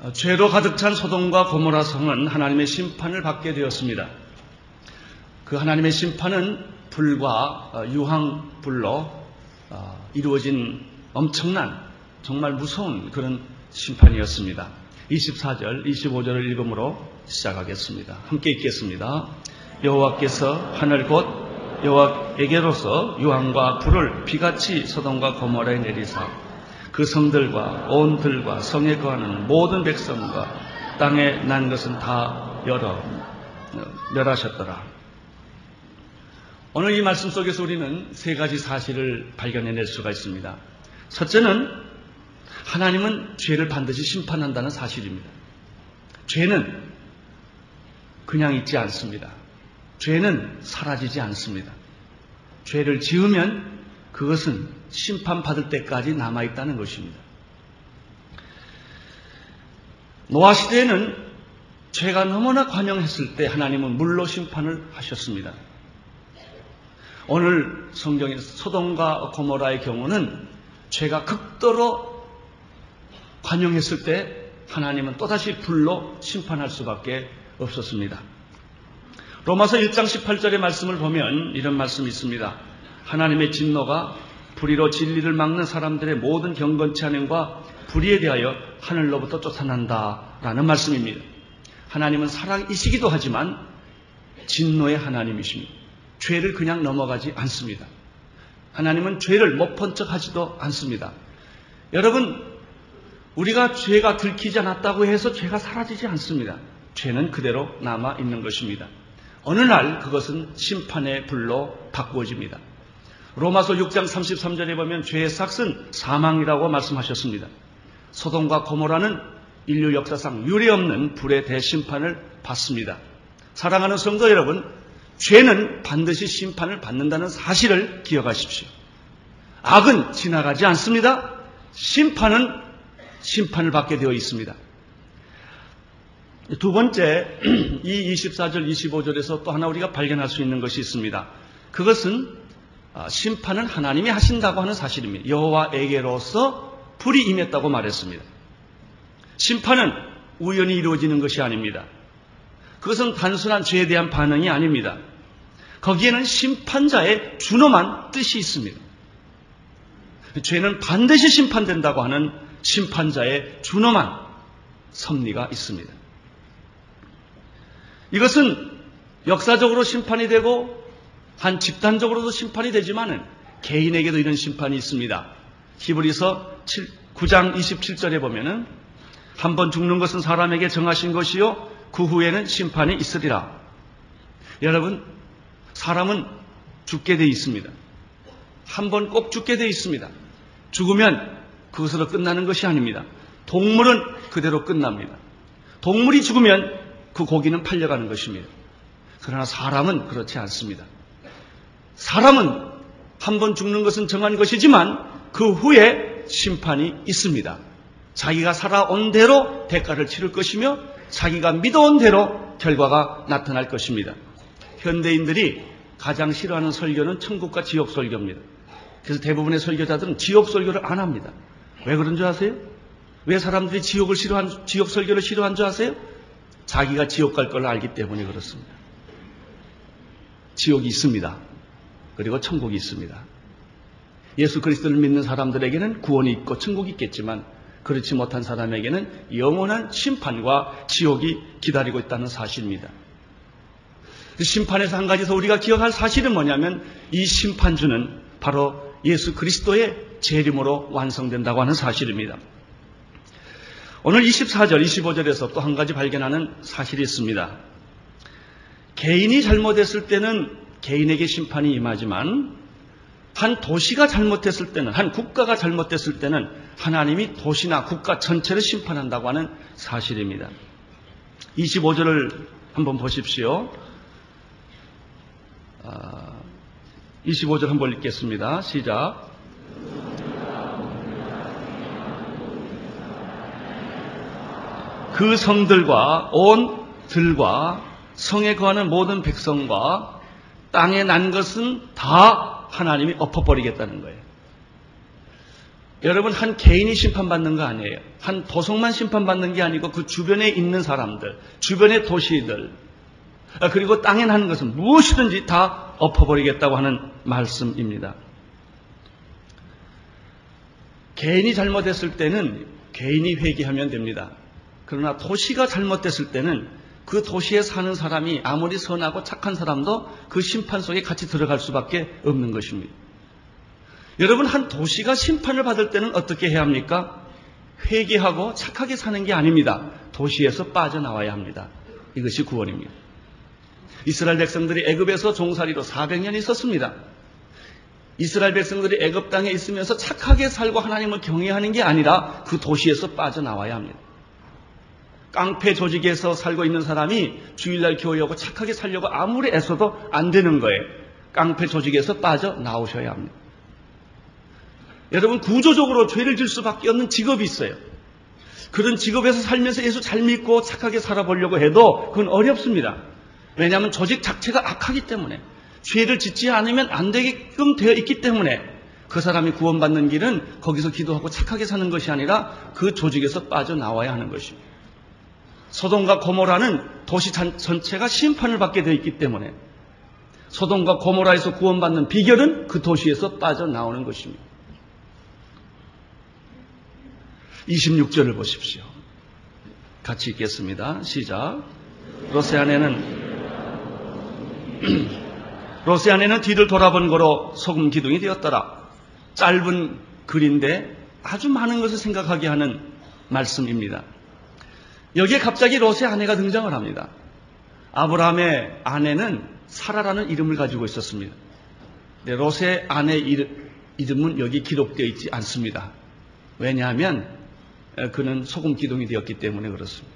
어, 죄로 가득 찬 소돔과 고모라 성은 하나님의 심판을 받게 되었습니다. 그 하나님의 심판은 불과 어, 유황불로 어, 이루어진 엄청난 정말 무서운 그런 심판이었습니다. 24절, 25절을 읽음으로 시작하겠습니다. 함께 읽겠습니다. 여호와께서 하늘 곧 여호와에게로서 유황과 불을 비같이 소돔과 고모라에 내리사 그 성들과 온 들과 성에 거하는 모든 백성과 땅에 난 것은 다 열어 멸하셨더라. 오늘 이 말씀 속에서 우리는 세 가지 사실을 발견해낼 수가 있습니다. 첫째는 하나님은 죄를 반드시 심판한다는 사실입니다. 죄는 그냥 있지 않습니다. 죄는 사라지지 않습니다. 죄를 지으면 그것은 심판받을 때까지 남아있다는 것입니다. 노아 시대에는 죄가 너무나 관영했을 때 하나님은 물로 심판을 하셨습니다. 오늘 성경의 소돔과 고모라의 경우는 죄가 극도로 관영했을 때 하나님은 또다시 불로 심판할 수밖에 없었습니다. 로마서 1장 18절의 말씀을 보면 이런 말씀이 있습니다. 하나님의 진노가 불의로 진리를 막는 사람들의 모든 경건치 않음과 불의에 대하여 하늘로부터 쫓아난다라는 말씀입니다. 하나님은 사랑이시기도 하지만 진노의 하나님이십니다. 죄를 그냥 넘어가지 않습니다. 하나님은 죄를 못 본 척 하지도 않습니다. 여러분, 우리가 죄가 들키지 않았다고 해서 죄가 사라지지 않습니다. 죄는 그대로 남아 있는 것입니다. 어느 날 그것은 심판의 불로 바꾸어집니다. 로마서 6장 33절에 보면 죄의 삭은 사망이라고 말씀하셨습니다. 소돔과 고모라는 인류 역사상 유례없는 불의 대심판을 받습니다. 사랑하는 성도 여러분, 죄는 반드시 심판을 받는다는 사실을 기억하십시오. 악은 지나가지 않습니다. 심판은 심판을 받게 되어 있습니다. 두 번째, 이 24절, 25절에서 또 하나 우리가 발견할 수 있는 것이 있습니다. 그것은 심판은 하나님이 하신다고 하는 사실입니다. 여호와에게로서 불이 임했다고 말했습니다. 심판은 우연히 이루어지는 것이 아닙니다. 그것은 단순한 죄에 대한 반응이 아닙니다. 거기에는 심판자의 준엄한 뜻이 있습니다. 죄는 반드시 심판된다고 하는 심판자의 준엄한 섭리가 있습니다. 이것은 역사적으로 심판이 되고 한 집단적으로도 심판이 되지만 개인에게도 이런 심판이 있습니다. 히브리서 7, 9장 27절에 보면은 한 번 죽는 것은 사람에게 정하신 것이요 그 후에는 심판이 있으리라. 여러분 사람은 죽게 돼 있습니다. 한 번 꼭 죽게 돼 있습니다. 죽으면 그것으로 끝나는 것이 아닙니다. 동물은 그대로 끝납니다. 동물이 죽으면 그 고기는 팔려가는 것입니다. 그러나 사람은 그렇지 않습니다. 사람은 한 번 죽는 것은 정한 것이지만 그 후에 심판이 있습니다. 자기가 살아온 대로 대가를 치를 것이며 자기가 믿어온 대로 결과가 나타날 것입니다. 현대인들이 가장 싫어하는 설교는 천국과 지옥 설교입니다. 그래서 대부분의 설교자들은 지옥 설교를 안 합니다. 왜 그런 줄 아세요? 왜 사람들이 지옥을 싫어한, 지옥 설교를 싫어한 줄 아세요? 자기가 지옥 갈 걸 알기 때문에 그렇습니다. 지옥이 있습니다. 그리고 천국이 있습니다. 예수 그리스도를 믿는 사람들에게는 구원이 있고 천국이 있겠지만 그렇지 못한 사람에게는 영원한 심판과 지옥이 기다리고 있다는 사실입니다. 그 심판에서 한 가지 더 우리가 기억할 사실은 뭐냐면 이 심판주는 바로 예수 그리스도의 재림으로 완성된다고 하는 사실입니다. 오늘 24절, 25절에서 또 한 가지 발견하는 사실이 있습니다. 개인이 잘못했을 때는 개인에게 심판이 임하지만 한 도시가 잘못했을 때는, 한 국가가 잘못됐을 때는 하나님이 도시나 국가 전체를 심판한다고 하는 사실입니다. 25절을 한번 보십시오. 25절 한번 읽겠습니다. 시작. 그 성들과 온 들과 성에 거하는 모든 백성과 땅에 난 것은 다 하나님이 엎어버리겠다는 거예요. 여러분, 한 개인이 심판받는 거 아니에요. 한 도성만 심판받는 게 아니고 그 주변에 있는 사람들, 주변의 도시들, 아, 그리고 땅에 나는 것은 무엇이든지 다 엎어버리겠다고 하는 말씀입니다. 개인이 잘못했을 때는 개인이 회개하면 됩니다. 그러나 도시가 잘못됐을 때는 그 도시에 사는 사람이 아무리 선하고 착한 사람도 그 심판 속에 같이 들어갈 수밖에 없는 것입니다. 여러분, 한 도시가 심판을 받을 때는 어떻게 해야 합니까? 회개하고 착하게 사는 게 아닙니다. 도시에서 빠져나와야 합니다. 이것이 구원입니다. 이스라엘 백성들이 애굽에서 종살이로 400년 있었습니다. 이스라엘 백성들이 애굽 땅에 있으면서 착하게 살고 하나님을 경외하는 게 아니라 그 도시에서 빠져나와야 합니다. 깡패 조직에서 살고 있는 사람이 주일날 교회 오고 착하게 살려고 아무리 애써도 안 되는 거예요. 깡패 조직에서 빠져 나오셔야 합니다. 여러분 구조적으로 죄를 질 수밖에 없는 직업이 있어요. 그런 직업에서 살면서 예수 잘 믿고 착하게 살아보려고 해도 그건 어렵습니다. 왜냐하면 조직 자체가 악하기 때문에 죄를 짓지 않으면 안 되게끔 되어 있기 때문에 그 사람이 구원받는 길은 거기서 기도하고 착하게 사는 것이 아니라 그 조직에서 빠져나와야 하는 것입니다. 소돔과 고모라는 도시 전체가 심판을 받게 되어 있기 때문에 소돔과 고모라에서 구원받는 비결은 그 도시에서 빠져나오는 것입니다. 26절을 보십시오. 같이 읽겠습니다. 시작. 로세 안에는 로세 안에는 뒤를 돌아본 거로 소금 기둥이 되었더라. 짧은 글인데 아주 많은 것을 생각하게 하는 말씀입니다. 여기에 갑자기 롯의 아내가 등장을 합니다. 아브라함의 아내는 사라라는 이름을 가지고 있었습니다. 네, 롯의 아내 이름, 이름은 여기 기록되어 있지 않습니다. 왜냐하면 그는 소금 기둥이 되었기 때문에 그렇습니다.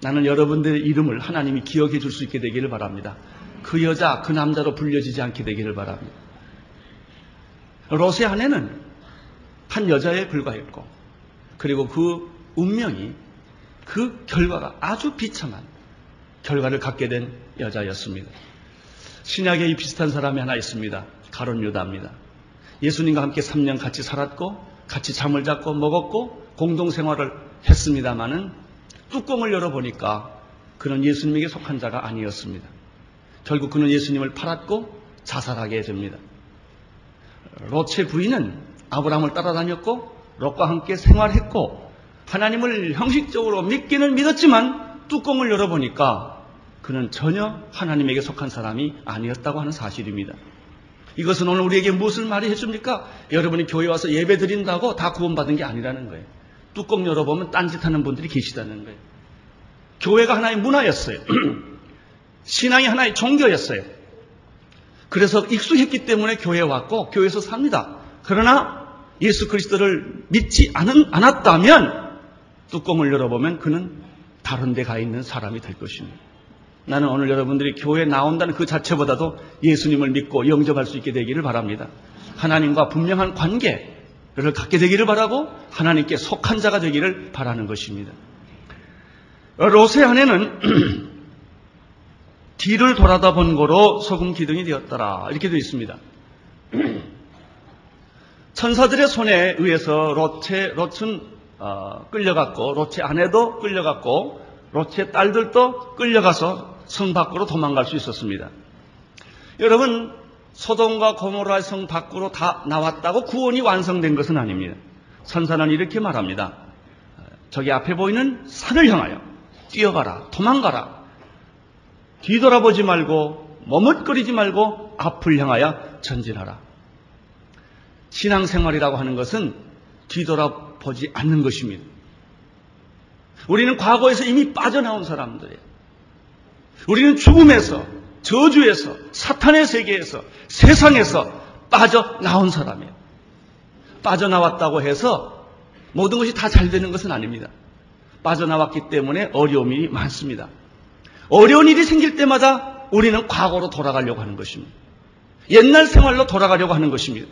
나는 여러분들의 이름을 하나님이 기억해 줄 수 있게 되기를 바랍니다. 그 여자, 그 남자로 불려지지 않게 되기를 바랍니다. 롯의 아내는 한 여자에 불과했고, 그리고 그 운명이 그 결과가 아주 비참한 결과를 갖게 된 여자였습니다. 신약에 이 비슷한 사람이 하나 있습니다. 가론 유다입니다. 예수님과 함께 3년 같이 살았고 같이 잠을 잤고 먹었고 공동 생활을 했습니다마는 뚜껑을 열어 보니까 그는 예수님에게 속한 자가 아니었습니다. 결국 그는 예수님을 팔았고 자살하게 됩니다. 롯의 부인은 아브라함을 따라다녔고 롯과 함께 생활했고 하나님을 형식적으로 믿기는 믿었지만 뚜껑을 열어보니까 그는 전혀 하나님에게 속한 사람이 아니었다고 하는 사실입니다. 이것은 오늘 우리에게 무엇을 말해 줍니까? 여러분이 교회 와서 예배 드린다고 다 구원받은 게 아니라는 거예요. 뚜껑 열어보면 딴짓하는 분들이 계시다는 거예요. 교회가 하나의 문화였어요. 신앙이 하나의 종교였어요. 그래서 익숙했기 때문에 교회에 왔고 교회에서 삽니다. 그러나 예수 그리스도를 믿지 않았다면 뚜껑을 열어보면 그는 다른 데 가 있는 사람이 될 것입니다. 나는 오늘 여러분들이 교회에 나온다는 그 자체보다도 예수님을 믿고 영접할 수 있게 되기를 바랍니다. 하나님과 분명한 관계를 갖게 되기를 바라고 하나님께 속한 자가 되기를 바라는 것입니다. 로세 안에는 뒤를 돌아다 본 거로 소금 기둥이 되었더라. 이렇게 되어 있습니다. 천사들의 손에 의해서 롯의, 롯은 어, 끌려갔고 롯의 아내도 끌려갔고 롯의 딸들도 끌려가서 성 밖으로 도망갈 수 있었습니다. 여러분 소돔과 고모라의 성 밖으로 다 나왔다고 구원이 완성된 것은 아닙니다. 선사는 이렇게 말합니다. 저기 앞에 보이는 산을 향하여 뛰어가라, 도망가라. 뒤돌아보지 말고 머뭇거리지 말고 앞을 향하여 전진하라. 신앙생활이라고 하는 것은 뒤돌아 보지 않는 것입니다. 우리는 과거에서 이미 빠져나온 사람들이에요. 우리는 죽음에서, 저주에서, 사탄의 세계에서, 세상에서 빠져나온 사람이에요. 빠져나왔다고 해서 모든 것이 다 잘 되는 것은 아닙니다. 빠져나왔기 때문에 어려움이 많습니다. 어려운 일이 생길 때마다 우리는 과거로 돌아가려고 하는 것입니다. 옛날 생활로 돌아가려고 하는 것입니다.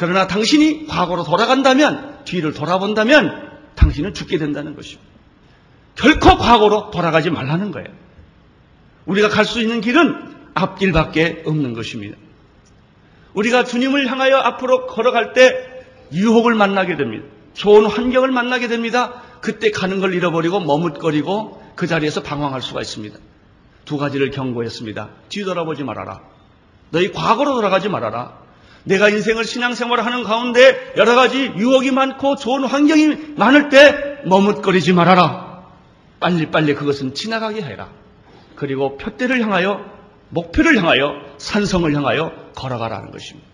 그러나 당신이 과거로 돌아간다면, 뒤를 돌아본다면 당신은 죽게 된다는 것입니다. 결코 과거로 돌아가지 말라는 거예요. 우리가 갈 수 있는 길은 앞길밖에 없는 것입니다. 우리가 주님을 향하여 앞으로 걸어갈 때 유혹을 만나게 됩니다. 좋은 환경을 만나게 됩니다. 그때 가는 걸 잃어버리고 머뭇거리고 그 자리에서 방황할 수가 있습니다. 두 가지를 경고했습니다. 뒤돌아보지 말아라. 너희 과거로 돌아가지 말아라. 내가 인생을 신앙생활을 하는 가운데 여러 가지 유혹이 많고 좋은 환경이 많을 때 머뭇거리지 말아라. 빨리빨리 그것은 지나가게 해라. 그리고 표대를 향하여 목표를 향하여 산성을 향하여 걸어가라는 것입니다.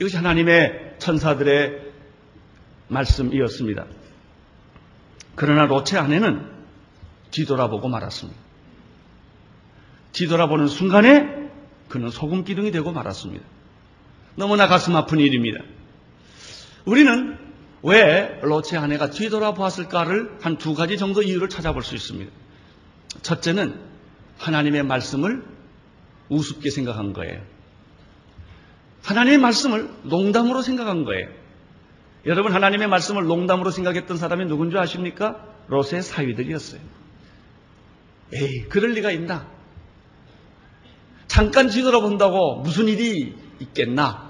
이것이 하나님의 천사들의 말씀이었습니다. 그러나 로체 아내는 뒤돌아보고 말았습니다. 뒤돌아보는 순간에 그는 소금 기둥이 되고 말았습니다. 너무나 가슴 아픈 일입니다. 우리는 왜 로체 아내가 뒤돌아보았을까를 한 두 가지 정도 이유를 찾아볼 수 있습니다. 첫째는 하나님의 말씀을 우습게 생각한 거예요. 하나님의 말씀을 농담으로 생각한 거예요. 여러분 하나님의 말씀을 농담으로 생각했던 사람이 누군지 아십니까? 로스의 사위들이었어요. 에이 그럴 리가 있나? 잠깐 뒤돌아본다고 무슨 일이 있겠나?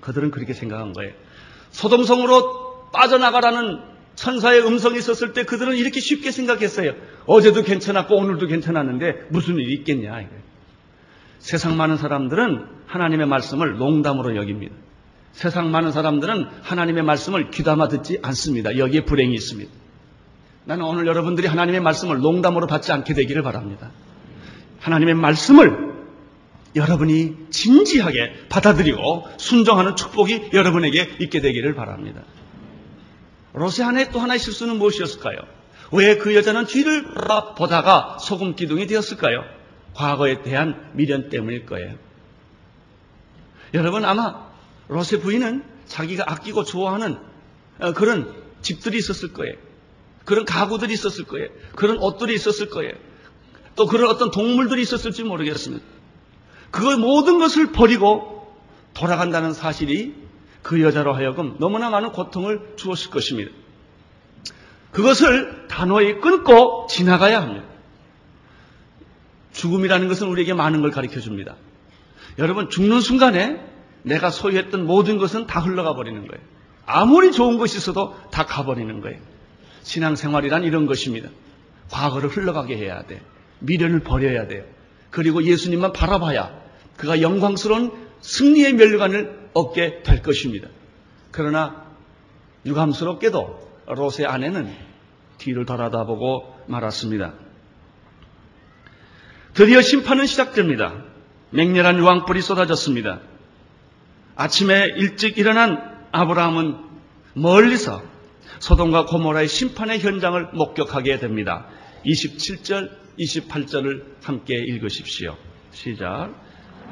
그들은 그렇게 생각한 거예요. 소돔성으로 빠져나가라는 천사의 음성이 있었을 때 그들은 이렇게 쉽게 생각했어요. 어제도 괜찮았고 오늘도 괜찮았는데 무슨 일이 있겠냐. 세상 많은 사람들은 하나님의 말씀을 농담으로 여깁니다. 세상 많은 사람들은 하나님의 말씀을 귀담아 듣지 않습니다. 여기에 불행이 있습니다. 나는 오늘 여러분들이 하나님의 말씀을 농담으로 받지 않게 되기를 바랍니다. 하나님의 말씀을 여러분이 진지하게 받아들이고 순종하는 축복이 여러분에게 있게 되기를 바랍니다. 로세 안에 또 하나의 실수는 무엇이었을까요? 왜 그 여자는 뒤를 보다가 소금 기둥이 되었을까요? 과거에 대한 미련 때문일 거예요. 여러분 아마 로세 부인은 자기가 아끼고 좋아하는 어, 그런 집들이 있었을 거예요. 그런 가구들이 있었을 거예요. 그런 옷들이 있었을 거예요. 또 그런 어떤 동물들이 있었을지 모르겠습니다. 그 모든 것을 버리고 돌아간다는 사실이 그 여자로 하여금 너무나 많은 고통을 주었을 것입니다. 그것을 단호히 끊고 지나가야 합니다. 죽음이라는 것은 우리에게 많은 걸 가르쳐 줍니다. 여러분, 죽는 순간에 내가 소유했던 모든 것은 다 흘러가 버리는 거예요. 아무리 좋은 것이 있어도 다 가버리는 거예요. 신앙생활이란 이런 것입니다. 과거를 흘러가게 해야 돼. 미련을 버려야 돼요. 그리고 예수님만 바라봐야 그가 영광스러운 승리의 멸관을 얻게 될 것입니다. 그러나 유감스럽게도 롯의 아내는 뒤를 돌아다보고 말았습니다. 드디어 심판은 시작됩니다. 맹렬한 유황불이 쏟아졌습니다. 아침에 일찍 일어난 아브라함은 멀리서 소돔과 고모라의 심판의 현장을 목격하게 됩니다. 27절, 28절을 함께 읽으십시오. 시작.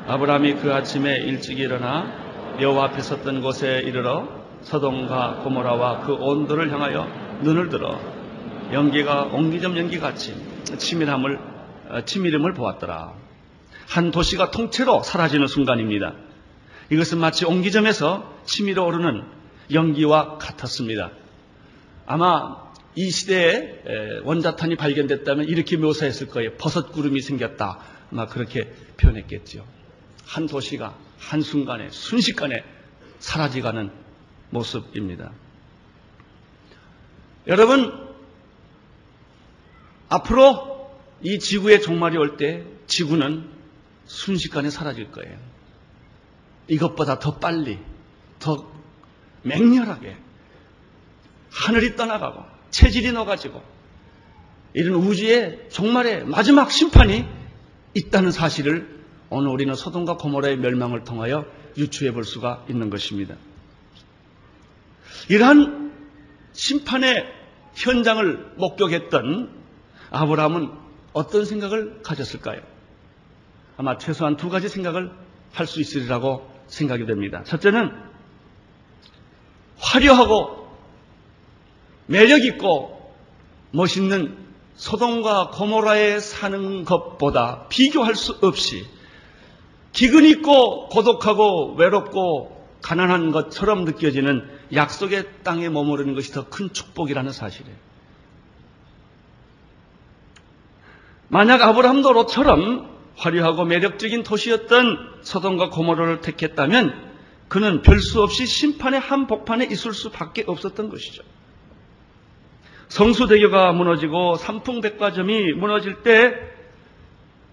아브라함이 그 아침에 일찍 일어나 여호와 앞에 섰던 곳에 이르러 서동과 고모라와 그 온도를 향하여 눈을 들어 연기가 옹기점 연기같이 치밀함을 어, 치밀음을 보았더라. 한 도시가 통째로 사라지는 순간입니다. 이것은 마치 옹기점에서 치밀어 오르는 연기와 같았습니다. 아마 이 시대에 원자탄이 발견됐다면 이렇게 묘사했을 거예요. 버섯 구름이 생겼다. 막 그렇게 표현했겠죠. 한 도시가 한순간에, 순식간에 사라지가는 모습입니다. 여러분, 앞으로 이 지구의 종말이 올 때 지구는 순식간에 사라질 거예요. 이것보다 더 빨리, 더 맹렬하게 하늘이 떠나가고 체질이 녹아지고 이런 우주의 종말의 마지막 심판이 있다는 사실을 오늘 우리는 소돔과 고모라의 멸망을 통하여 유추해 볼 수가 있는 것입니다. 이러한 심판의 현장을 목격했던 아브라함은 어떤 생각을 가졌을까요? 아마 최소한 두 가지 생각을 할 수 있으리라고 생각이 됩니다. 첫째는 화려하고 매력 있고 멋있는 소돔과 고모라에 사는 것보다 비교할 수 없이 기근 있고 고독하고 외롭고 가난한 것처럼 느껴지는 약속의 땅에 머무르는 것이 더 큰 축복이라는 사실이에요. 만약 아브라함도 롯처럼 화려하고 매력적인 도시였던 소돔과 고모로를 택했다면 그는 별 수 없이 심판의 한복판에 있을 수밖에 없었던 것이죠. 성수대교가 무너지고 삼풍백화점이 무너질 때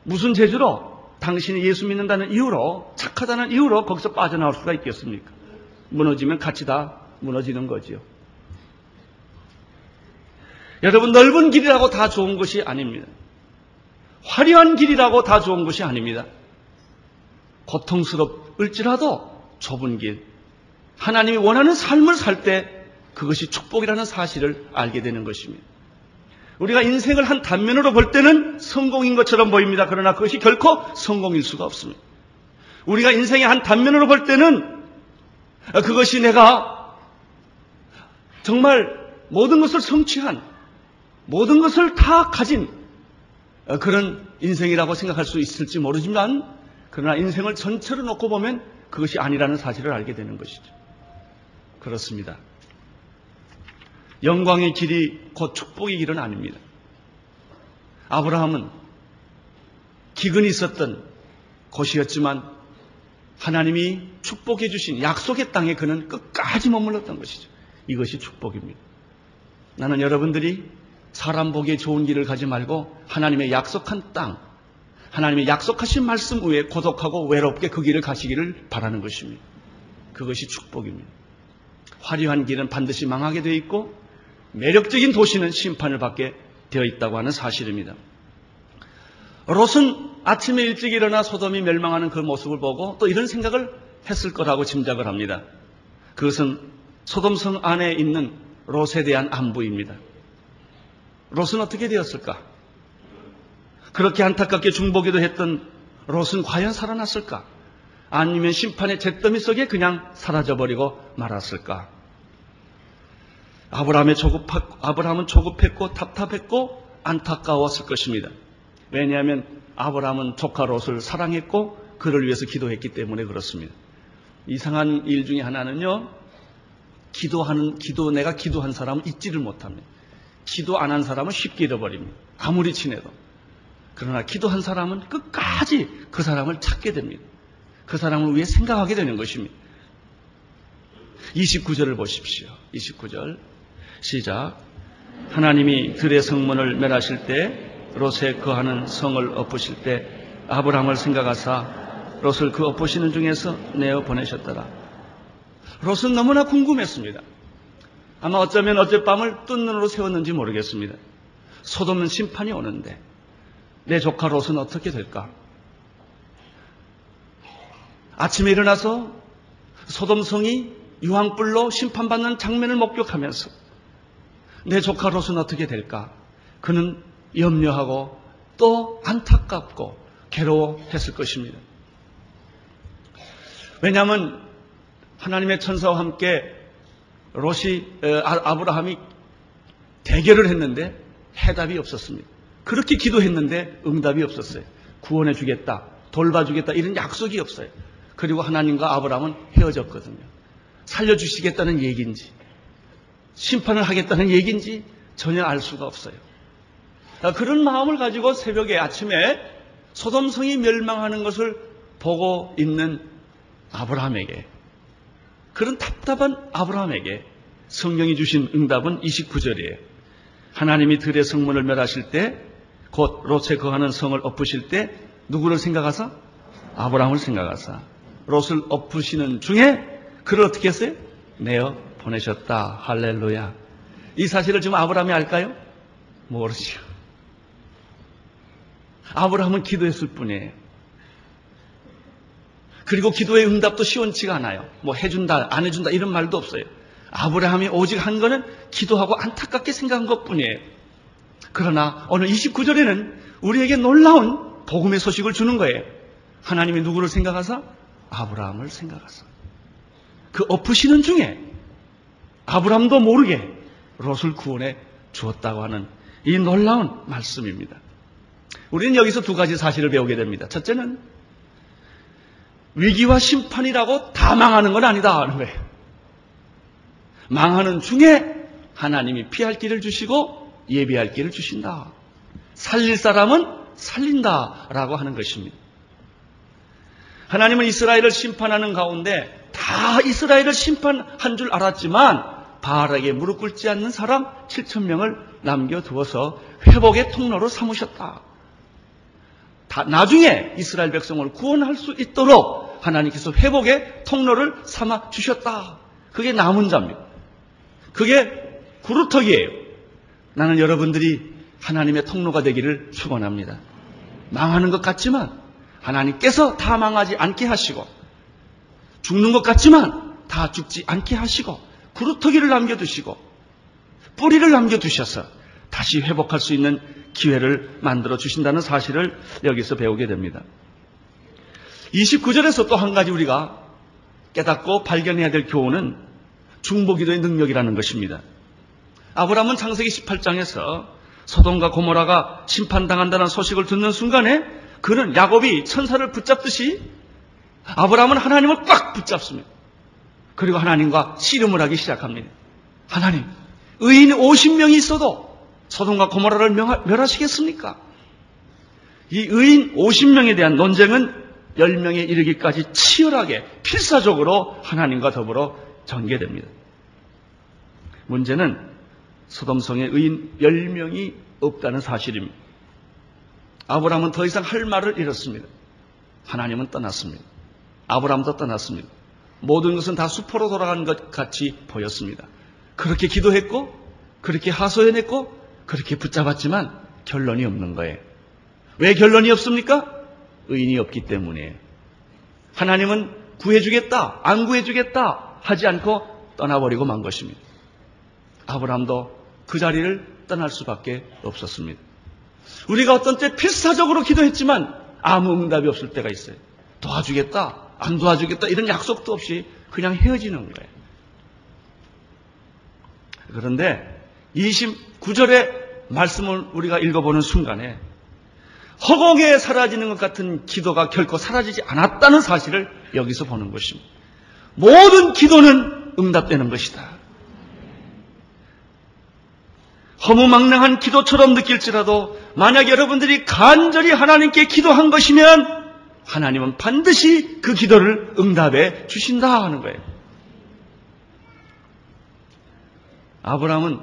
무슨 재주로 당신이 예수 믿는다는 이유로 착하다는 이유로 거기서 빠져나올 수가 있겠습니까? 무너지면 같이 다 무너지는 거지요. 여러분 넓은 길이라고 다 좋은 것이 아닙니다. 화려한 길이라고 다 좋은 것이 아닙니다. 고통스럽을지라도 좁은 길, 하나님이 원하는 삶을 살 때 그것이 축복이라는 사실을 알게 되는 것입니다. 우리가 인생을 한 단면으로 볼 때는 성공인 것처럼 보입니다. 그러나 그것이 결코 성공일 수가 없습니다. 우리가 인생의 한 단면으로 볼 때는 그것이 내가 정말 모든 것을 성취한 모든 것을 다 가진 그런 인생이라고 생각할 수 있을지 모르지만 그러나 인생을 전체로 놓고 보면 그것이 아니라는 사실을 알게 되는 것이죠. 그렇습니다. 영광의 길이 곧 축복의 길은 아닙니다. 아브라함은 기근이 있었던 곳이었지만 하나님이 축복해 주신 약속의 땅에 그는 끝까지 머물렀던 것이죠. 이것이 축복입니다. 나는 여러분들이 사람 보기에 좋은 길을 가지 말고 하나님의 약속한 땅, 하나님의 약속하신 말씀 위에 고독하고 외롭게 그 길을 가시기를 바라는 것입니다. 그것이 축복입니다. 화려한 길은 반드시 망하게 되어 있고 매력적인 도시는 심판을 받게 되어 있다고 하는 사실입니다. 롯은 아침에 일찍 일어나 소돔이 멸망하는 그 모습을 보고 또 이런 생각을 했을 거라고 짐작을 합니다. 그것은 소돔성 안에 있는 롯에 대한 안부입니다. 롯은 어떻게 되었을까? 그렇게 안타깝게 중보기도 했던 롯은 과연 살아났을까? 아니면 심판의 잿더미 속에 그냥 사라져버리고 말았을까? 아브라함의 조급하, 아브라함은 조급했고 답답했고 안타까웠을 것입니다. 왜냐하면 아브라함은 조카 롯을 사랑했고 그를 위해서 기도했기 때문에 그렇습니다. 이상한 일 중에 하나는요. 기도하는 기도 내가 기도한 사람은 잊지를 못합니다. 기도 안 한 사람은 쉽게 잃어버립니다. 아무리 친해도. 그러나 기도한 사람은 끝까지 그 사람을 찾게 됩니다. 그 사람을 위해 생각하게 되는 것입니다. 29절을 보십시오. 29절. 시작. 하나님이 들의 성문을 멸하실 때 롯에 거하는 성을 엎으실 때 아브라함을 생각하사 롯을 그 엎으시는 중에서 내어 보내셨더라. 롯은 너무나 궁금했습니다. 아마 어쩌면 어젯밤을 뜬 눈으로 세웠는지 모르겠습니다. 소돔은 심판이 오는데 내 조카 롯은 어떻게 될까? 아침에 일어나서 소돔성이 유황불로 심판받는 장면을 목격하면서 내 조카 롯은 어떻게 될까? 그는 염려하고 또 안타깝고 괴로워했을 것입니다. 왜냐하면 하나님의 천사와 함께 롯이 아, 아브라함이 대결을 했는데 해답이 없었습니다. 그렇게 기도했는데 응답이 없었어요. 구원해 주겠다, 돌봐주겠다 이런 약속이 없어요. 그리고 하나님과 아브라함은 헤어졌거든요. 살려주시겠다는 얘기인지 심판을 하겠다는 얘기인지 전혀 알 수가 없어요. 그런 마음을 가지고 새벽에 아침에 소돔성이 멸망하는 것을 보고 있는 아브라함에게 그런 답답한 아브라함에게 성령이 주신 응답은 29절이에요. 하나님이 들의 성문을 멸하실 때, 곧 롯에 거하는 성을 엎으실 때, 누구를 생각하사? 아브라함을 생각하사. 롯을 엎으시는 중에 그를 어떻게 했어요? 내어 보내셨다. 할렐루야. 이 사실을 지금 아브라함이 알까요? 모르죠. 아브라함은 기도했을 뿐이에요. 그리고 기도의 응답도 시원치가 않아요. 뭐 해준다, 안 해준다 이런 말도 없어요. 아브라함이 오직 한 거는 기도하고 안타깝게 생각한 것 뿐이에요. 그러나 오늘 29절에는 우리에게 놀라운 복음의 소식을 주는 거예요. 하나님이 누구를 생각하사? 아브라함을 생각하사. 그 엎으시는 중에 아브라함도 모르게 롯을 구원해 주었다고 하는 이 놀라운 말씀입니다. 우리는 여기서 두 가지 사실을 배우게 됩니다. 첫째는 위기와 심판이라고 다 망하는 건 아니다 거예요. 망하는 중에 하나님이 피할 길을 주시고 예비할 길을 주신다. 살릴 사람은 살린다 라고 하는 것입니다. 하나님은 이스라엘을 심판하는 가운데 다 이스라엘을 심판한 줄 알았지만 바알에게 무릎 꿇지 않는 사람 7천 명을 남겨두어서 회복의 통로로 삼으셨다. 다, 나중에 이스라엘 백성을 구원할 수 있도록 하나님께서 회복의 통로를 삼아 주셨다. 그게 남은 자입니다. 그게 구루터기예요. 나는 여러분들이 하나님의 통로가 되기를 축원합니다. 망하는 것 같지만 하나님께서 다 망하지 않게 하시고 죽는 것 같지만 다 죽지 않게 하시고 구루터기를 남겨두시고 뿌리를 남겨두셔서 다시 회복할 수 있는 기회를 만들어 주신다는 사실을 여기서 배우게 됩니다. 29절에서 또 한 가지 우리가 깨닫고 발견해야 될 교훈은 중보기도의 능력이라는 것입니다. 아브라함은 창세기 18장에서 소돔과 고모라가 심판당한다는 소식을 듣는 순간에 그는 야곱이 천사를 붙잡듯이 아브라함은 하나님을 꽉 붙잡습니다. 그리고 하나님과 씨름을 하기 시작합니다. 하나님, 의인 50명이 있어도 소돔과 고모라를 멸하시겠습니까? 이 의인 50명에 대한 논쟁은 10명에 이르기까지 치열하게 필사적으로 하나님과 더불어 전개됩니다. 문제는 소돔성의 의인 10명이 없다는 사실입니다. 아브라함은 더 이상 할 말을 잃었습니다. 하나님은 떠났습니다. 아브라함도 떠났습니다. 모든 것은 다 수포로 돌아간 것 같이 보였습니다. 그렇게 기도했고, 그렇게 하소연했고, 그렇게 붙잡았지만 결론이 없는 거예요. 왜 결론이 없습니까? 의인이 없기 때문에. 하나님은 구해주겠다, 안 구해주겠다 하지 않고 떠나버리고 만 것입니다. 아브라함도 그 자리를 떠날 수밖에 없었습니다. 우리가 어떤 때 필사적으로 기도했지만 아무 응답이 없을 때가 있어요. 도와주겠다, 안 도와주겠다 이런 약속도 없이 그냥 헤어지는 거예요. 그런데 29절의 말씀을 우리가 읽어보는 순간에 허공에 사라지는 것 같은 기도가 결코 사라지지 않았다는 사실을 여기서 보는 것입니다. 모든 기도는 응답되는 것이다. 허무망랑한 기도처럼 느낄지라도 만약 여러분들이 간절히 하나님께 기도한 것이면 하나님은 반드시 그 기도를 응답해 주신다 하는 거예요. 아브라함은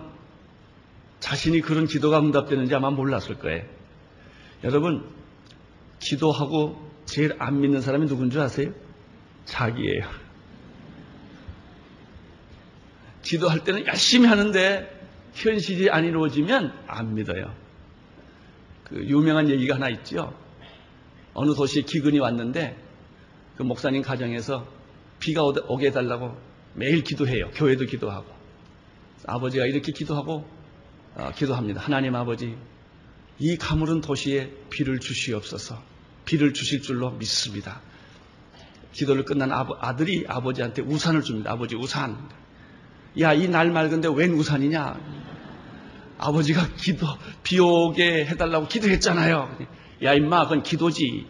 자신이 그런 기도가 응답되는지 아마 몰랐을 거예요. 여러분, 기도하고 제일 안 믿는 사람이 누군 줄 아세요? 자기예요. 기도할 때는 열심히 하는데 현실이 안 이루어지면 안 믿어요. 그 유명한 얘기가 하나 있죠. 어느 도시에 기근이 왔는데 그 목사님 가정에서 비가 오게 해달라고 매일 기도해요. 교회도 기도하고. 아버지가 이렇게 기도하고 어, 기도합니다. 하나님 아버지, 이 가물은 도시에 비를 주시옵소서. 비를 주실 줄로 믿습니다. 기도를 끝난 아들이 아버지한테 우산을 줍니다. 아버지 우산. 야, 이 날 맑은데 웬 우산이냐? 아버지가 기도, 비 오게 해달라고 기도했잖아요. 야, 임마, 그건 기도지.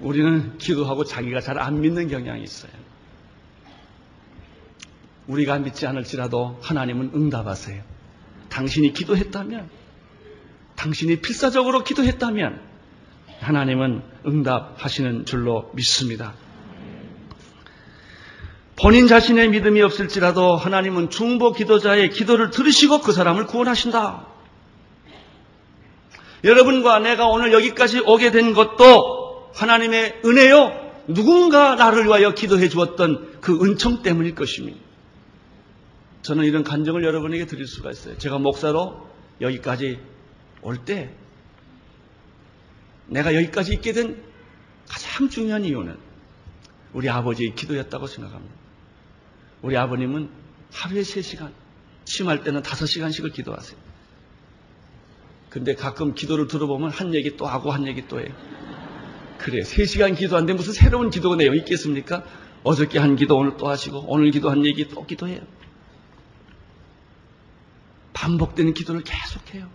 우리는 기도하고 자기가 잘 안 믿는 경향이 있어요. 우리가 믿지 않을지라도 하나님은 응답하세요. 당신이 기도했다면, 당신이 필사적으로 기도했다면, 하나님은 응답하시는 줄로 믿습니다. 본인 자신의 믿음이 없을지라도 하나님은 중보 기도자의 기도를 들으시고 그 사람을 구원하신다. 여러분과 내가 오늘 여기까지 오게 된 것도 하나님의 은혜요. 누군가 나를 위하여 기도해 주었던 그 은총 때문일 것입니다. 저는 이런 간정을 여러분에게 드릴 수가 있어요. 제가 목사로 여기까지 올 때 내가 여기까지 있게 된 가장 중요한 이유는 우리 아버지의 기도였다고 생각합니다. 우리 아버님은 하루에 3시간, 심할 때는 5시간씩을 기도하세요. 근데 가끔 기도를 들어보면 한 얘기 또 하고 한 얘기 또 해요. 그래, 3시간 기도하는데 무슨 새로운 기도가 내용 있겠습니까? 어저께 한 기도 오늘 또 하시고, 오늘 기도한 얘기 또 기도해요. 반복되는 기도를 계속해요.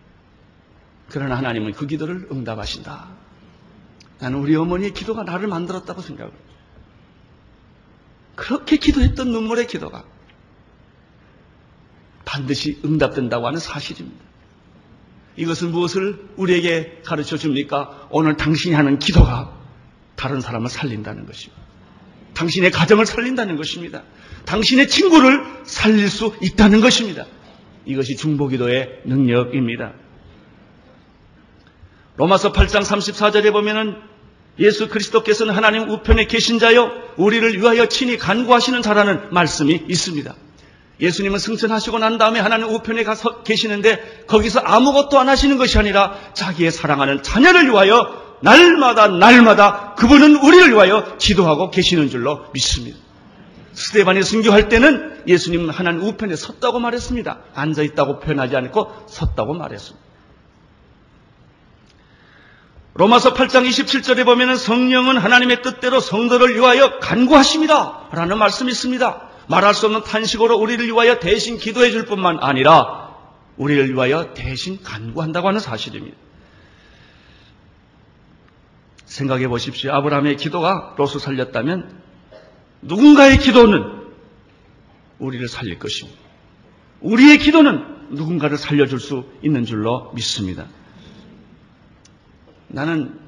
그러나 하나님은 그 기도를 응답하신다. 나는 우리 어머니의 기도가 나를 만들었다고 생각을 해요. 그렇게 기도했던 눈물의 기도가 반드시 응답된다고 하는 사실입니다. 이것은 무엇을 우리에게 가르쳐 줍니까? 오늘 당신이 하는 기도가 다른 사람을 살린다는 것입니다. 당신의 가정을 살린다는 것입니다. 당신의 친구를 살릴 수 있다는 것입니다. 이것이 중보기도의 능력입니다. 로마서 8장 34절에 보면은 예수 그리스도께서는 하나님 우편에 계신 자여 우리를 위하여 친히 간구하시는 자라는 말씀이 있습니다. 예수님은 승천하시고 난 다음에 하나님 우편에 가서 계시는데 거기서 아무것도 안 하시는 것이 아니라 자기의 사랑하는 자녀를 위하여 날마다 날마다 그분은 우리를 위하여 기도하고 계시는 줄로 믿습니다. 스테반이 순교할 때는 예수님은 하나님 우편에 섰다고 말했습니다. 앉아 있다고 표현하지 않고 섰다고 말했습니다. 로마서 8장 27절에 보면 성령은 하나님의 뜻대로 성도를 위하여 간구하십니다. 라는 말씀이 있습니다. 말할 수 없는 탄식으로 우리를 위하여 대신 기도해 줄 뿐만 아니라 우리를 위하여 대신 간구한다고 하는 사실입니다. 생각해 보십시오. 아브라함의 기도가 롯을 살렸다면 누군가의 기도는 우리를 살릴 것입니다. 우리의 기도는 누군가를 살려줄 수 있는 줄로 믿습니다. 나는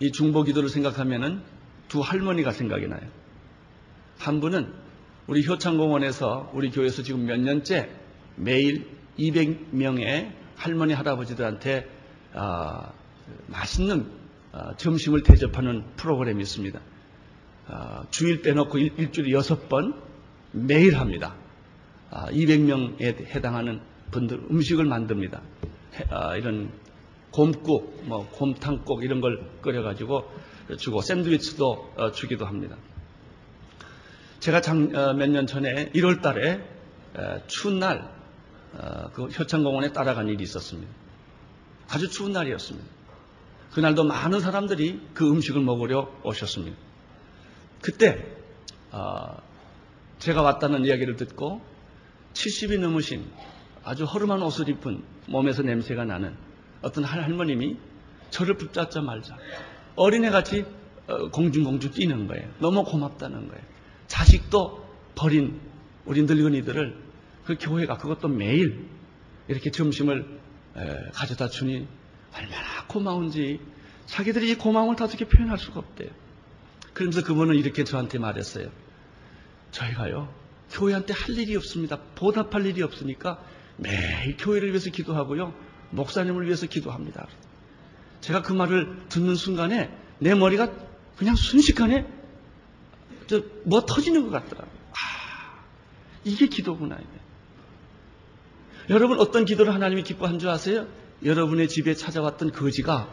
이 중보 기도를 생각하면은 두 할머니가 생각이 나요. 한 분은 우리 효창공원에서 우리 교회에서 지금 몇 년째 매일 200명의 할머니 할아버지들한테 아, 맛있는 아, 점심을 대접하는 프로그램이 있습니다. 아, 주일 빼놓고 일, 주일에 여섯 번 매일 합니다. 200명에 해당하는 분들 음식을 만듭니다. 이런 곰국, 뭐 곰탕국 이런 걸 끓여가지고 주고 샌드위치도 어, 주기도 합니다. 제가 어, 몇년 전에 1월 달에 추운 날, 어, 그 효창공원에 따라간 일이 있었습니다. 아주 추운 날이었습니다. 그날도 많은 사람들이 그 음식을 먹으려 오셨습니다. 그때, 제가 왔다는 이야기를 듣고 70이 넘으신 아주 허름한 옷을 입은 몸에서 냄새가 나는 어떤 할머님이 저를 붙잡자 말자 어린애같이 어, 공중공중 뛰는 거예요. 너무 고맙다는 거예요. 자식도 버린 우리 늙은이들을 그 교회가 그것도 매일 이렇게 점심을 가져다 주니 얼마나 고마운지 자기들이 이 고마움을 다 어떻게 표현할 수가 없대요. 그러면서 그분은 이렇게 저한테 말했어요. 저희가요, 교회한테 할 일이 없습니다. 보답할 일이 없으니까 매일 교회를 위해서 기도하고요. 목사님을 위해서 기도합니다. 제가 그 말을 듣는 순간에 내 머리가 그냥 순식간에 뭐 터지는 것 같더라고요. 아, 이게 기도구나. 여러분 어떤 기도를 하나님이 기뻐한 줄 아세요? 여러분의 집에 찾아왔던 거지가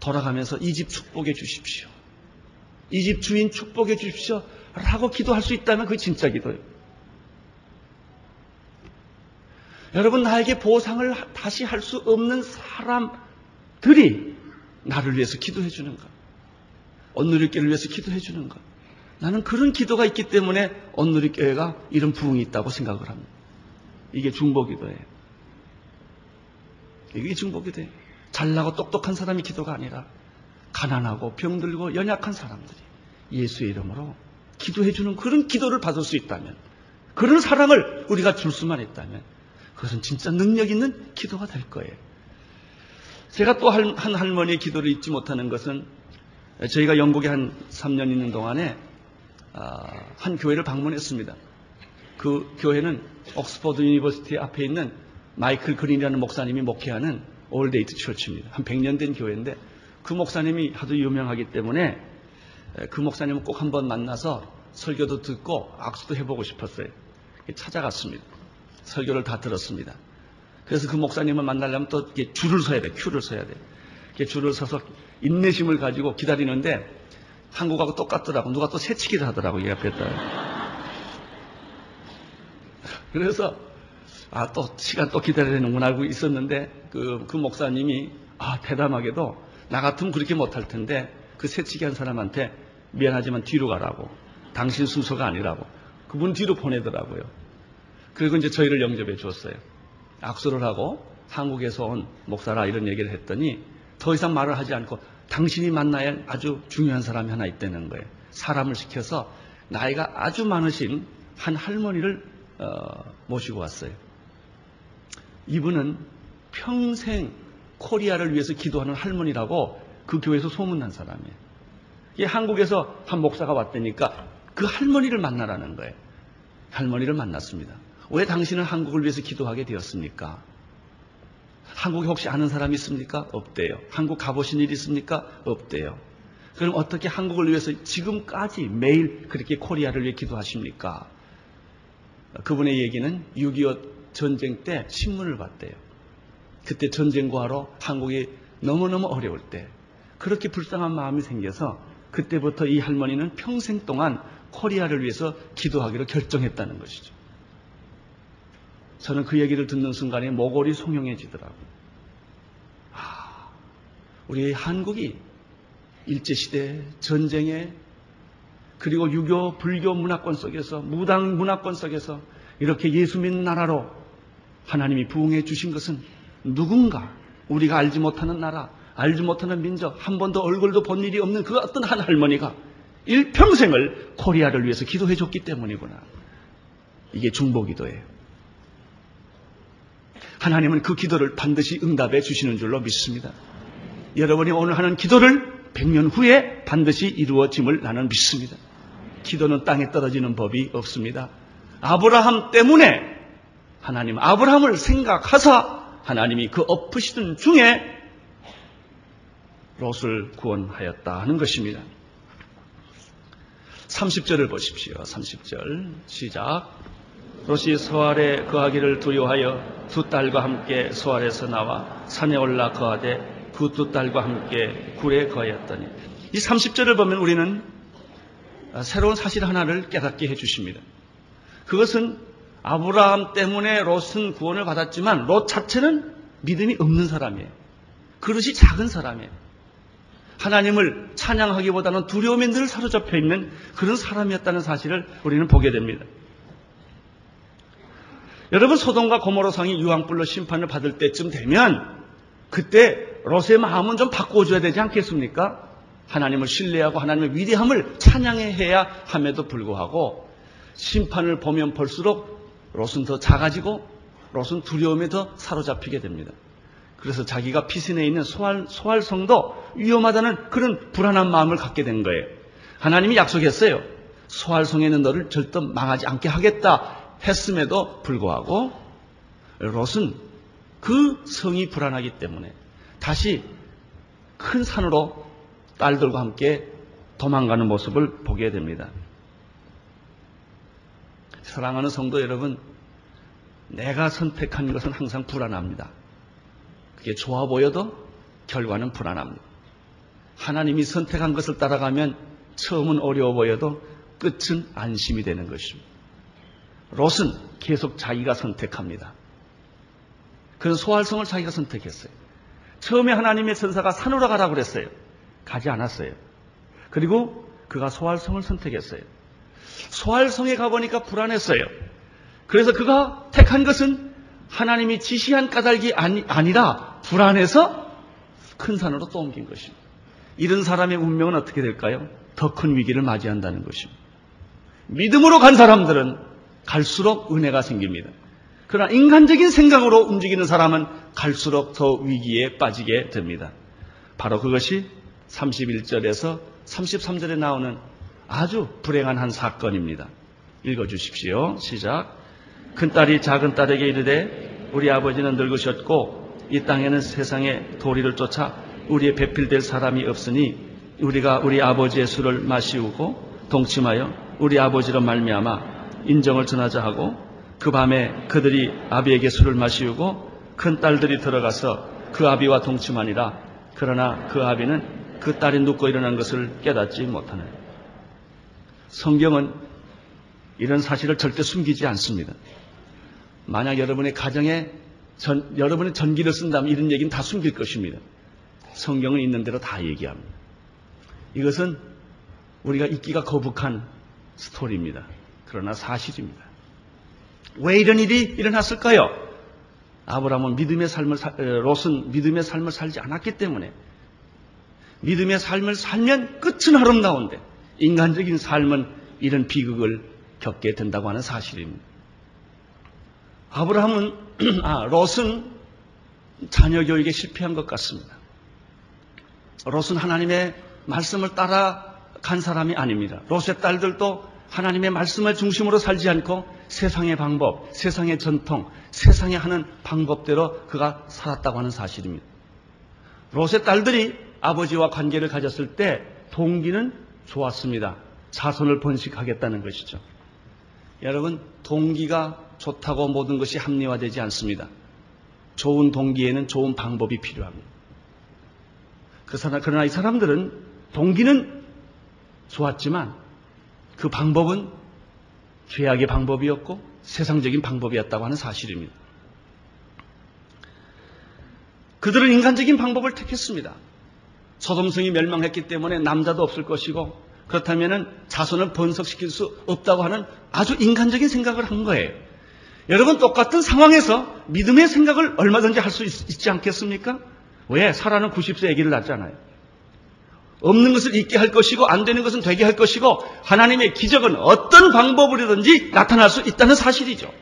돌아가면서 이 집 축복해 주십시오. 이 집 주인 축복해 주십시오. 라고 기도할 수 있다면 그게 진짜 기도예요. 여러분 나에게 보상을 다시 할 수 없는 사람들이 나를 위해서 기도해 주는가? 온누리교회를 위해서 기도해 주는가? 나는 그런 기도가 있기 때문에 온누리 교회가 이런 부흥이 있다고 생각을 합니다. 이게 중보기도예요. 이게 중보기도예요. 잘나고 똑똑한 사람이 기도가 아니라 가난하고 병들고 연약한 사람들이 예수의 이름으로 기도해 주는 그런 기도를 받을 수 있다면 그런 사랑을 우리가 줄 수만 있다면 그것은 진짜 능력 있는 기도가 될 거예요. 제가 또 한 할머니의 기도를 잊지 못하는 것은 저희가 영국에 한 3년 있는 동안에 아, 한 교회를 방문했습니다. 그 교회는 Oxford University 앞에 있는 마이클 그린이라는 목사님이 목회하는 Aldate Church입니다. 한 100년 된 교회인데 그 목사님이 하도 유명하기 때문에 그 목사님을 꼭 한번 만나서 설교도 듣고 악수도 해보고 싶었어요. 찾아갔습니다. 설교를 다 들었습니다. 그래서 그 목사님을 만나려면 또 줄을 서야 돼. 큐를 서야 돼. 줄을 서서 인내심을 가지고 기다리는데 한국하고 똑같더라고. 누가 또 새치기를 하더라고. 이 앞에다. 그래서 아, 또 시간 또 기다려야 되는구나 알고 있었는데 그, 그 목사님이 아, 대담하게도 나 같으면 그렇게 못할 텐데 그 새치기 한 사람한테 미안하지만 뒤로 가라고. 당신 순서가 아니라고. 그분 뒤로 보내더라고요. 그리고 이제 저희를 영접해 주었어요. 악수를 하고 한국에서 온 목사라 이런 얘기를 했더니 더 이상 말을 하지 않고 당신이 만나야 할 아주 중요한 사람이 하나 있다는 거예요. 사람을 시켜서 나이가 아주 많으신 한 할머니를 어, 모시고 왔어요. 이분은 평생 코리아를 위해서 기도하는 할머니라고 그 교회에서 소문난 사람이에요. 이게 한국에서 한 목사가 왔다니까 그 할머니를 만나라는 거예요. 할머니를 만났습니다. 왜 당신은 한국을 위해서 기도하게 되었습니까? 한국에 혹시 아는 사람이 있습니까? 없대요. 한국 가보신 일 있습니까? 없대요. 그럼 어떻게 한국을 위해서 지금까지 매일 그렇게 코리아를 위해 기도하십니까? 그분의 얘기는 6.25 전쟁 때 신문을 봤대요. 그때 전쟁과로 한국이 너무너무 어려울 때 그렇게 불쌍한 마음이 생겨서 그때부터 이 할머니는 평생 동안 코리아를 위해서 기도하기로 결정했다는 것이죠. 저는 그 얘기를 듣는 순간에 모골이 송영해지더라고요. 아, 우리 한국이 일제시대 전쟁에 그리고 유교 불교 문화권 속에서 무당 문화권 속에서 이렇게 예수 믿는 나라로 하나님이 부흥해 주신 것은 누군가 우리가 알지 못하는 나라 알지 못하는 민족 한 번도 얼굴도 본 일이 없는 그 어떤 한 할머니가 일평생을 코리아를 위해서 기도해 줬기 때문이구나 이게 중보기도예요 하나님은 그 기도를 반드시 응답해 주시는 줄로 믿습니다 여러분이 오늘 하는 기도를 100년 후에 반드시 이루어짐을 나는 믿습니다. 기도는 땅에 떨어지는 법이 없습니다. 아브라함 때문에 하나님 아브라함을 생각하사 하나님이 그 엎으시던 중에 롯을 구원하였다 하는 것입니다. 30절을 보십시오. 30절 시작. 롯이 소알에 거하기를 두려워하여 두 딸과 함께 소알에서 나와 산에 올라 거하되 그 두 딸과 함께 굴에 거하였더니 이 30절을 보면 우리는 새로운 사실 하나를 깨닫게 해주십니다. 그것은 아브라함 때문에 롯은 구원을 받았지만 롯 자체는 믿음이 없는 사람이에요. 그릇이 작은 사람이에요. 하나님을 찬양하기보다는 두려움에 늘 사로잡혀 있는 그런 사람이었다는 사실을 우리는 보게 됩니다. 여러분 소돔과 고모로 성이 유황불로 심판을 받을 때쯤 되면 그때 롯의 마음은 좀 바꿔줘야 되지 않겠습니까? 하나님을 신뢰하고 하나님의 위대함을 찬양해야 함에도 불구하고 심판을 보면 볼수록 롯은 더 작아지고 롯은 두려움에 더 사로잡히게 됩니다. 그래서 자기가 피신해 있는 소활, 소활성도 위험하다는 그런 불안한 마음을 갖게 된 거예요. 하나님이 약속했어요. 소활성에는 너를 절대 망하지 않게 하겠다 했음에도 불구하고 롯은 그 성이 불안하기 때문에 다시 큰 산으로 딸들과 함께 도망가는 모습을 보게 됩니다. 사랑하는 성도 여러분, 내가 선택한 것은 항상 불안합니다. 그게 좋아 보여도 결과는 불안합니다. 하나님이 선택한 것을 따라가면 처음은 어려워 보여도 끝은 안심이 되는 것입니다. 롯은 계속 자기가 선택합니다. 그런 소활성을 자기가 선택했어요. 처음에 하나님의 천사가 산으로 가라고 그랬어요. 가지 않았어요. 그리고 그가 소활성을 선택했어요. 소활성에 가보니까 불안했어요. 그래서 그가 택한 것은 하나님이 지시한 까닭이 아니, 아니라 불안해서 큰 산으로 또 옮긴 것입니다. 이런 사람의 운명은 어떻게 될까요? 더 큰 위기를 맞이한다는 것입니다. 믿음으로 간 사람들은 갈수록 은혜가 생깁니다. 그러나 인간적인 생각으로 움직이는 사람은 갈수록 더 위기에 빠지게 됩니다. 바로 그것이 31절에서 33절에 나오는 아주 불행한 한 사건입니다. 읽어 주십시오. 시작. 큰딸이 작은 딸에게 이르되 우리 아버지는 늙으셨고 이 땅에는 세상에 도리를 쫓아 우리의 배필될 사람이 없으니 우리가 우리 아버지의 술을 마시우고 동침하여 우리 아버지로 말미암아 인정을 전하자 하고 그 밤에 그들이 아비에게 술을 마시우고 큰 딸들이 들어가서 그 아비와 동침하니라. 그러나 그 아비는 그 딸이 눕고 일어난 것을 깨닫지 못하네. 성경은 이런 사실을 절대 숨기지 않습니다. 만약 여러분의 가정에 전, 여러분의 전기를 쓴다면 이런 얘기는 다 숨길 것입니다. 성경은 있는 대로 다 얘기합니다. 이것은 우리가 잊기가 거북한 스토리입니다. 그러나 사실입니다. 왜 이런 일이 일어났을까요? 아브라함은 믿음의 삶을 롯은 믿음의 삶을 살지 않았기 때문에 믿음의 삶을 살면 끝은 아름다운데 인간적인 삶은 이런 비극을 겪게 된다고 하는 사실입니다. 아브라함은 아 롯은 자녀 교육에 실패한 것 같습니다. 롯은 하나님의 말씀을 따라 간 사람이 아닙니다. 롯의 딸들도 하나님의 말씀을 중심으로 살지 않고 세상의 방법, 세상의 전통, 세상에 하는 방법대로 그가 살았다고 하는 사실입니다. 롯의 딸들이 아버지와 관계를 가졌을 때 동기는 좋았습니다. 자손을 번식하겠다는 것이죠. 여러분, 동기가 좋다고 모든 것이 합리화되지 않습니다. 좋은 동기에는 좋은 방법이 필요합니다. 그러나 이 사람들은 동기는 좋았지만 그 방법은 죄악의 방법이었고 세상적인 방법이었다고 하는 사실입니다. 그들은 인간적인 방법을 택했습니다. 소돔성이 멸망했기 때문에 남자도 없을 것이고 그렇다면 자손을 번성시킬 수 없다고 하는 아주 인간적인 생각을 한 거예요. 여러분 똑같은 상황에서 믿음의 생각을 얼마든지 할 수 있지 않겠습니까? 왜? 사라는 90세 아기를 낳잖아요. 없는 것을 있게 할 것이고 안 되는 것은 되게 할 것이고 하나님의 기적은 어떤 방법으로든지 나타날 수 있다는 사실이죠.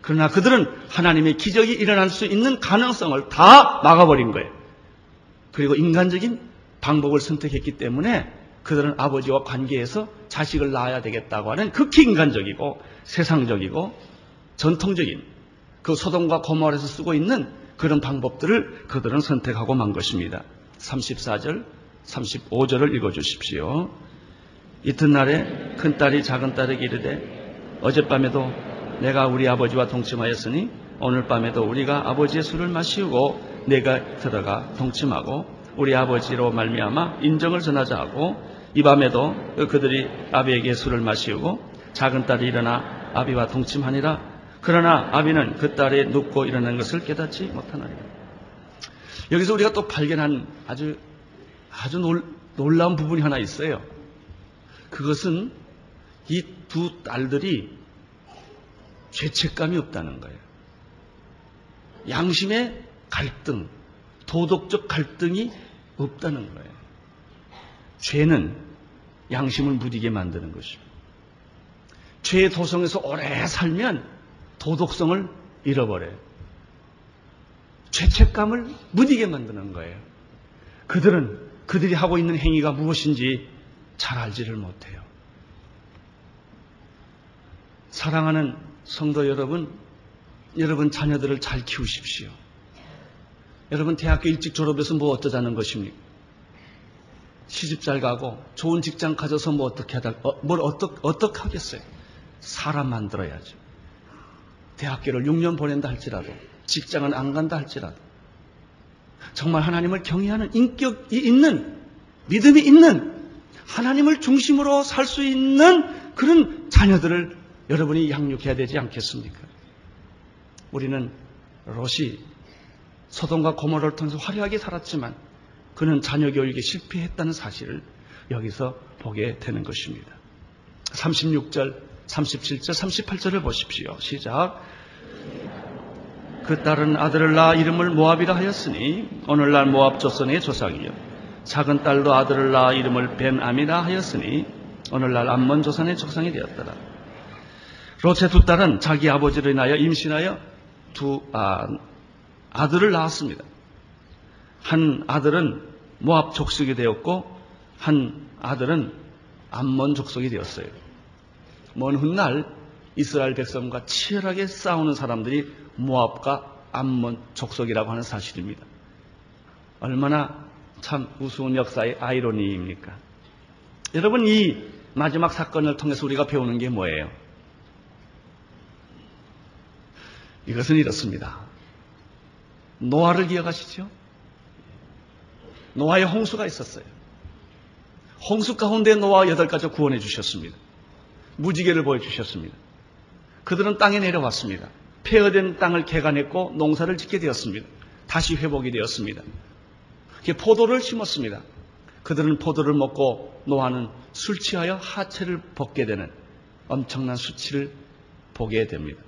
그러나 그들은 하나님의 기적이 일어날 수 있는 가능성을 다 막아버린 거예요. 그리고 인간적인 방법을 선택했기 때문에 그들은 아버지와 관계에서 자식을 낳아야 되겠다고 하는 극히 인간적이고 세상적이고 전통적인 그 소돔과 고모라에서 쓰고 있는 그런 방법들을 그들은 선택하고 만 것입니다. 34절, 35절을 읽어 주십시오. 이튿날에 큰딸이 작은딸에게 이르되 어젯밤에도 내가 우리 아버지와 동침하였으니 오늘 밤에도 우리가 아버지의 술을 마시고 내가 들어가 동침하고 우리 아버지로 말미암아 인정을 전하자 하고 이 밤에도 그들이 아비에게 술을 마시고 작은 딸이 일어나 아비와 동침하니라 그러나 아비는 그 딸이 눕고 일어난 것을 깨닫지 못하나이다. 여기서 우리가 또 발견한 아주 아주 놀, 놀라운 부분이 하나 있어요. 그것은 이 두 딸들이 죄책감이 없다는 거예요. 양심의 갈등, 도덕적 갈등이 없다는 거예요. 죄는 양심을 무디게 만드는 것입니다. 죄의 도성에서 오래 살면 도덕성을 잃어버려요. 죄책감을 무디게 만드는 거예요. 그들은 그들이 하고 있는 행위가 무엇인지 잘 알지를 못해요. 사랑하는 성도 여러분, 여러분 자녀들을 잘 키우십시오. 여러분 대학교 일찍 졸업해서 뭐 어쩌자는 것입니까? 시집 잘 가고 좋은 직장 가져서 뭐 어떻게 하다, 어, 뭘 어떻게, 어떻게 하겠어요? 사람 만들어야죠. 대학교를 6년 보낸다 할지라도, 직장은 안 간다 할지라도, 정말 하나님을 경외하는 인격이 있는, 믿음이 있는, 하나님을 중심으로 살 수 있는 그런 자녀들을 여러분이 양육해야 되지 않겠습니까? 우리는 롯이 소돔과 고모를 통해서 화려하게 살았지만 그는 자녀 교육에 실패했다는 사실을 여기서 보게 되는 것입니다. 36절, 37절, 38절을 보십시오. 시작. 그 딸은 아들을 낳아 이름을 모압이라 하였으니 오늘날 모압 조선의 조상이요. 작은 딸도 아들을 낳아 이름을 벤암이라 하였으니 오늘날 암몬 조선의 조상이 되었더라. 롯의 두 딸은 자기 아버지를 인하여 임신하여 두 아, 아들을 낳았습니다. 한 아들은 모압 족속이 되었고 한 아들은 암몬 족속이 되었어요. 먼 훗날 이스라엘 백성과 치열하게 싸우는 사람들이 모압과 암몬 족속이라고 하는 사실입니다. 얼마나 참 우스운 역사의 아이러니입니까? 여러분 이 마지막 사건을 통해서 우리가 배우는 게 뭐예요? 이것은 이렇습니다. 노아를 기억하시죠? 노아의 홍수가 있었어요. 홍수 가운데 노아 여덟 가지 구원해 주셨습니다. 무지개를 보여주셨습니다. 그들은 땅에 내려왔습니다. 폐허된 땅을 개간했고 농사를 짓게 되었습니다. 다시 회복이 되었습니다. 포도를 심었습니다. 그들은 포도를 먹고 노아는 술 취하여 하체를 벗게 되는 엄청난 수치를 보게 됩니다.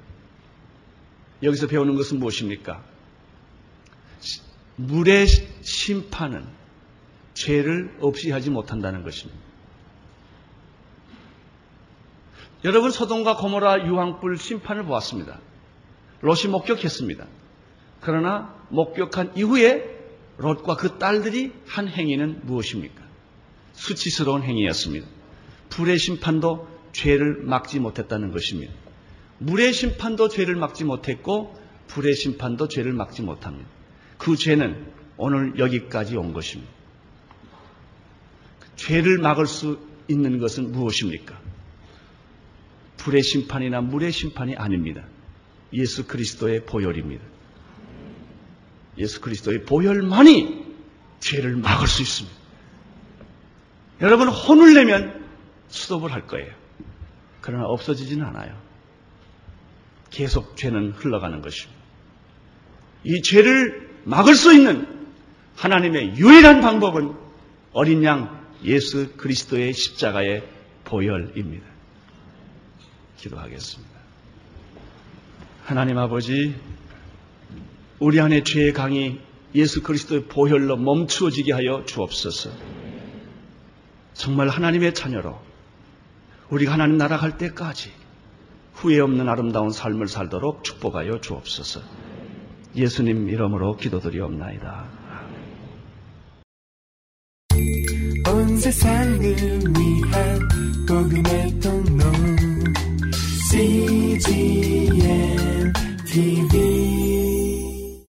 여기서 배우는 것은 무엇입니까? 물의 심판은 죄를 없이 하지 못한다는 것입니다. 여러분 소돔과 고모라 유황불 심판을 보았습니다. 롯이 목격했습니다. 그러나 목격한 이후에 롯과 그 딸들이 한 행위는 무엇입니까? 수치스러운 행위였습니다. 불의 심판도 죄를 막지 못했다는 것입니다. 물의 심판도 죄를 막지 못했고 불의 심판도 죄를 막지 못합니다. 그 죄는 오늘 여기까지 온 것입니다. 죄를 막을 수 있는 것은 무엇입니까? 불의 심판이나 물의 심판이 아닙니다. 예수 그리스도의 보혈입니다. 예수 그리스도의 보혈만이 죄를 막을 수 있습니다. 여러분 혼을 내면 수도을 할 거예요. 그러나 없어지지는 않아요. 계속 죄는 흘러가는 것입니다. 이 죄를 막을 수 있는 하나님의 유일한 방법은 어린 양 예수 그리스도의 십자가의 보혈입니다. 기도하겠습니다. 하나님 아버지, 우리 안에 죄의 강이 예수 그리스도의 보혈로 멈추어지게 하여 주옵소서. 정말 하나님의 자녀로 우리가 하나님 나라 갈 때까지 후회 없는 아름다운 삶을 살도록 축복하여 주옵소서. 예수님 이름으로 기도드리옵나이다. 온 세상을 위한 복음의 통로 CGM TV.